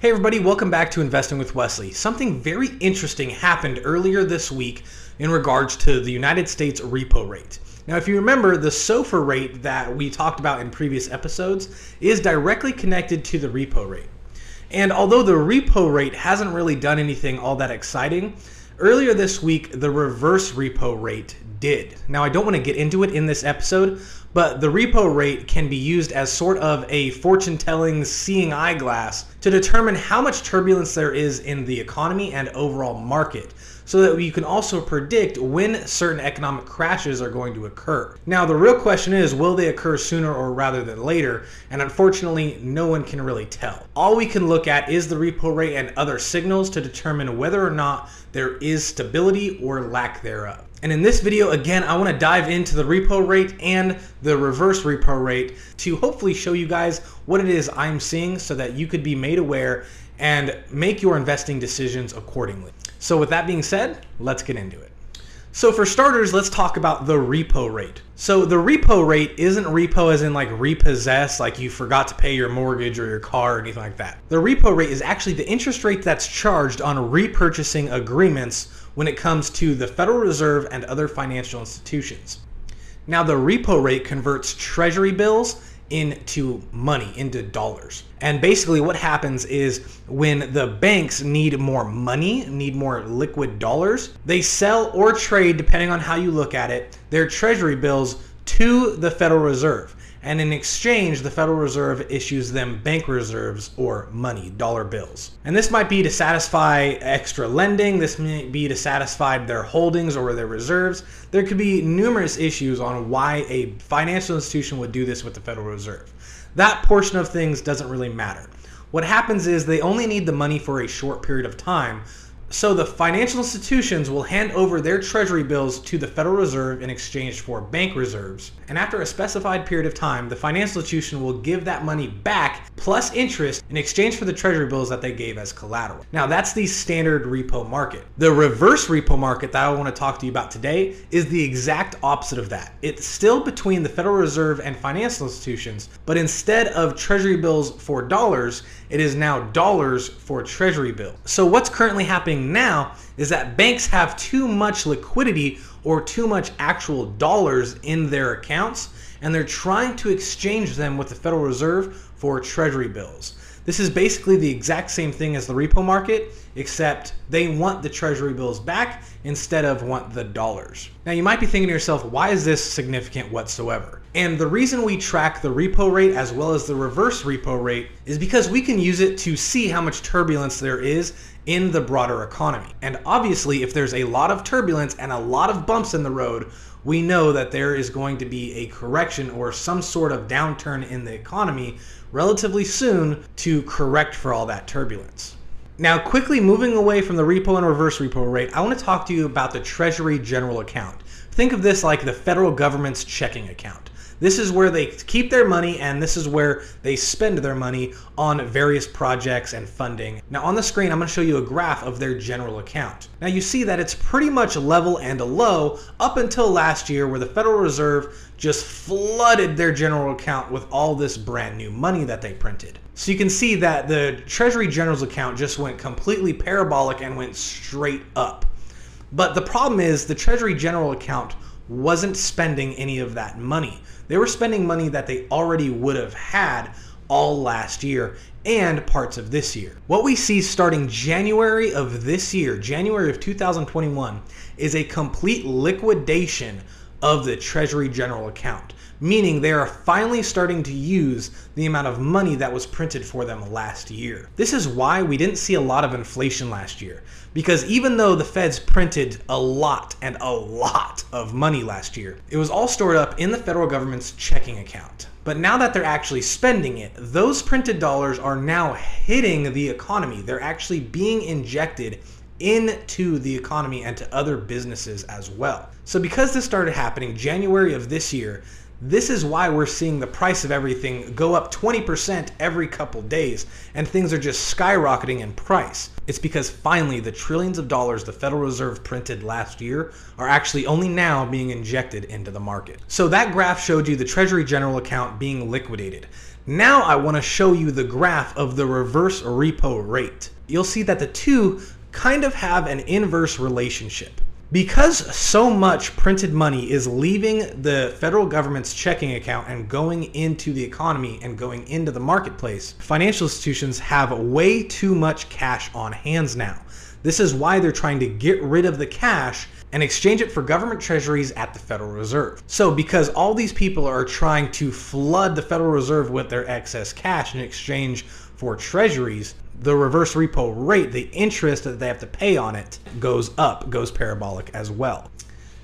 Hey everybody, welcome back to Investing with Wesley. Something very interesting happened earlier this week in regards to the United States repo rate. Now, if you remember, the SOFR rate that we talked about in previous episodes is directly connected to the repo rate. And although the repo rate hasn't really done anything all that exciting, earlier this week the reverse repo rate did. Now, I don't want to get into it in this episode, but the repo rate can be used as sort of a fortune telling seeing eyeglass to determine how much turbulence there is in the economy and overall market so that you can also predict when certain economic crashes are going to occur. Now, the real question is will they occur sooner or rather than later? And unfortunately, no one can really tell. All we can look at is the repo rate and other signals to determine whether or not there is stability or lack thereof. And in this video, again, I want to dive into the repo rate and the reverse repo rate to hopefully show you guys what it is I'm seeing so that you could be made aware and make your investing decisions accordingly. So with that being said, let's get into it. So for starters, let's talk about the repo rate. So the repo rate isn't repo as in like repossess, like you forgot to pay your mortgage or your car or anything like that. The repo rate is actually the interest rate that's charged on repurchasing agreements when it comes to the Federal Reserve and other financial institutions. Now, the repo rate converts treasury bills into money, into dollars. And basically, what happens is when the banks need more money, need more liquid dollars, they sell or trade, depending on how you look at it, their treasury bills to the Federal Reserve and in exchange, the Federal Reserve issues them bank reserves or money, dollar bills. And this might be to satisfy extra lending, this might be to satisfy their holdings or their reserves. There could be numerous issues on why a financial institution would do this with the Federal Reserve. That portion of things doesn't really matter. What happens is they only need the money for a short period of time, so the financial institutions will hand over their treasury bills to the Federal Reserve in exchange for bank reserves. And after a specified period of time, the financial institution will give that money back plus interest in exchange for the treasury bills that they gave as collateral. Now that's the standard repo market. The reverse repo market that I want to talk to you about today is the exact opposite of that. It's still between the Federal Reserve and financial institutions, but instead of treasury bills for dollars, it is now dollars for treasury bill. So what's currently happening now is that banks have too much liquidity or too much actual dollars in their accounts, and they're trying to exchange them with the Federal Reserve for treasury bills. This is basically the exact same thing as the repo market, except they want the treasury bills back instead of want the dollars. Now you might be thinking to yourself, why is this significant whatsoever? And the reason we track the repo rate as well as the reverse repo rate is because we can use it to see how much turbulence there is in the broader economy. And obviously, if there's a lot of turbulence and a lot of bumps in the road, we know that there is going to be a correction or some sort of downturn in the economy relatively soon to correct for all that turbulence. Now, quickly moving away from the repo and reverse repo rate, I want to talk to you about the Treasury General Account. Think of this like the federal government's checking account. This is where they keep their money and this is where they spend their money on various projects and funding. Now on the screen, I'm gonna show you a graph of their general account. Now you see that it's pretty much level and a low up until last year where the Federal Reserve just flooded their general account with all this brand new money that they printed. So you can see that the Treasury General's account just went completely parabolic and went straight up. But the problem is the Treasury General account wasn't spending any of that money. They were spending money that they already would have had all last year and parts of this year. What we see starting January of this year, January of 2021, is a complete liquidation of the Treasury General account, meaning they are finally starting to use the amount of money that was printed for them last year. This is why we didn't see a lot of inflation last year, because even though the feds printed a lot and a lot of money last year, it was all stored up in the federal government's checking account. But now that they're actually spending it, those printed dollars are now hitting the economy. They're actually being injected into the economy and to other businesses as well. So because this started happening January of this year, this is why we're seeing the price of everything go up 20% every couple days and things are just skyrocketing in price. It's because finally the trillions of dollars the Federal Reserve printed last year are actually only now being injected into the market. So that graph showed you the Treasury General account being liquidated. Now I want to show you the graph of the reverse repo rate. You'll see that the two kind of have an inverse relationship. Because so much printed money is leaving the federal government's checking account and going into the economy and going into the marketplace, financial institutions have way too much cash on hands now. This is why they're trying to get rid of the cash and exchange it for government treasuries at the Federal Reserve. So, because all these people are trying to flood the Federal Reserve with their excess cash in exchange for treasuries, the reverse repo rate, the interest that they have to pay on it, goes up, goes parabolic as well.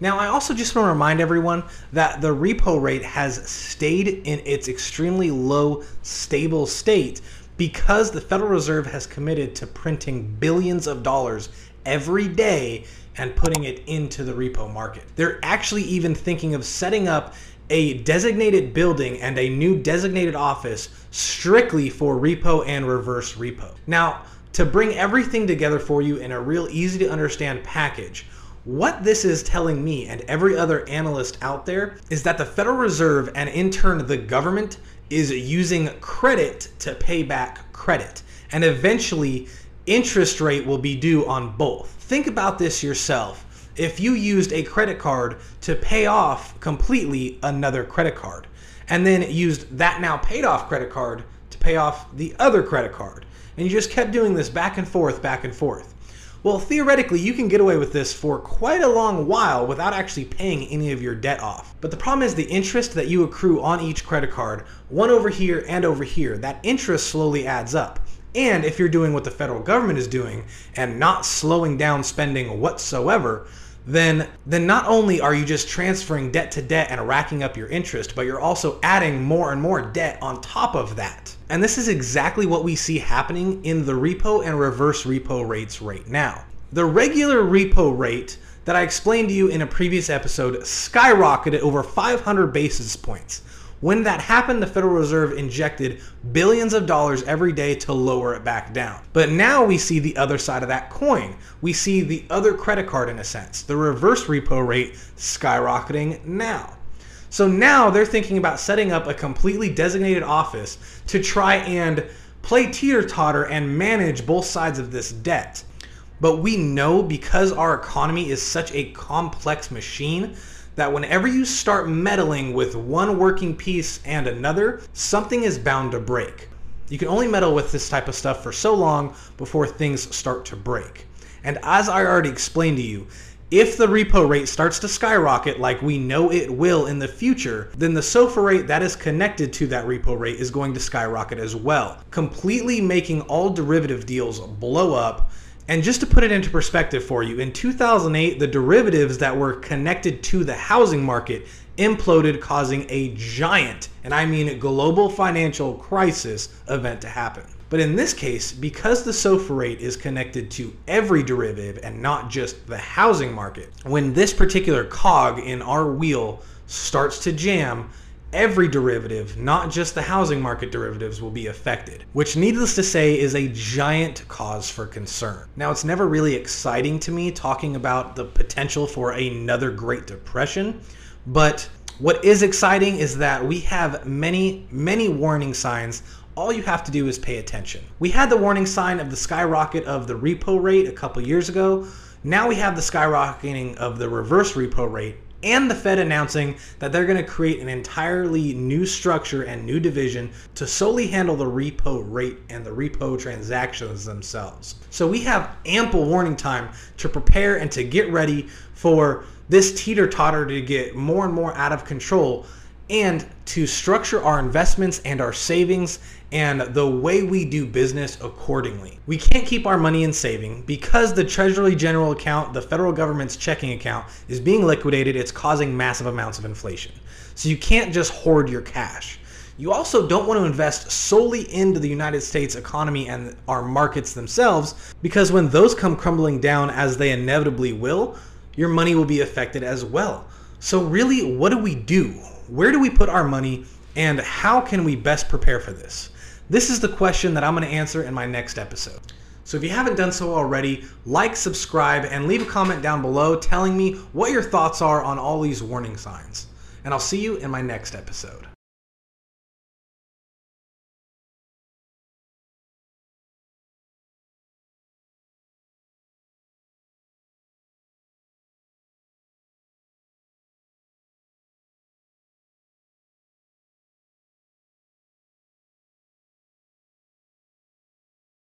Now, I also just want to remind everyone that the repo rate has stayed in its extremely low, stable state because the Federal Reserve has committed to printing billions of dollars every day and putting it into the repo market. They're actually even thinking of setting up a designated building and a new designated office strictly for repo and reverse repo. Now, to bring everything together for you in a real easy to understand package, what this is telling me and every other analyst out there is that the Federal Reserve and in turn the government is using credit to pay back credit. And eventually, interest rate will be due on both. Think about this yourself if you used a credit card to pay off completely another credit card and then used that now paid off credit card to pay off the other credit card and you just kept doing this back and forth back and forth. Well theoretically you can get away with this for quite a long while without actually paying any of your debt off. But the problem is the interest that you accrue on each credit card one over here and over here that interest slowly adds up. And if you're doing what the federal government is doing and not slowing down spending whatsoever then then not only are you just transferring debt to debt and racking up your interest, but you're also adding more and more debt on top of that. And this is exactly what we see happening in the repo and reverse repo rates right now. The regular repo rate that I explained to you in a previous episode skyrocketed over 500 basis points. When that happened, the Federal Reserve injected billions of dollars every day to lower it back down. But now we see the other side of that coin. We see the other credit card in a sense, the reverse repo rate skyrocketing now. So now they're thinking about setting up a completely designated office to try and play teeter totter and manage both sides of this debt. But we know because our economy is such a complex machine that whenever you start meddling with one working piece and another, something is bound to break. You can only meddle with this type of stuff for so long before things start to break. And as I already explained to you, if the repo rate starts to skyrocket like we know it will in the future, then the SOFR rate that is connected to that repo rate is going to skyrocket as well, completely making all derivative deals blow up and just to put it into perspective for you, in 2008, the derivatives that were connected to the housing market imploded, causing a giant, and I mean global financial crisis event to happen. But in this case, because the SOFR rate is connected to every derivative and not just the housing market, when this particular cog in our wheel starts to jam, every derivative, not just the housing market derivatives, will be affected, which needless to say is a giant cause for concern. Now, it's never really exciting to me talking about the potential for another Great Depression, but what is exciting is that we have many, many warning signs all you have to do is pay attention. We had the warning sign of the skyrocket of the repo rate a couple years ago. Now we have the skyrocketing of the reverse repo rate and the Fed announcing that they're going to create an entirely new structure and new division to solely handle the repo rate and the repo transactions themselves. So we have ample warning time to prepare and to get ready for this teeter totter to get more and more out of control and to structure our investments and our savings and the way we do business accordingly. We can't keep our money in saving because the Treasury General account, the federal government's checking account, is being liquidated. It's causing massive amounts of inflation. So you can't just hoard your cash. You also don't want to invest solely into the United States economy and our markets themselves because when those come crumbling down, as they inevitably will, your money will be affected as well. So, really, what do we do? Where do we put our money? And how can we best prepare for this? This is the question that I'm going to answer in my next episode. So if you haven't done so already, like, subscribe, and leave a comment down below telling me what your thoughts are on all these warning signs. And I'll see you in my next episode.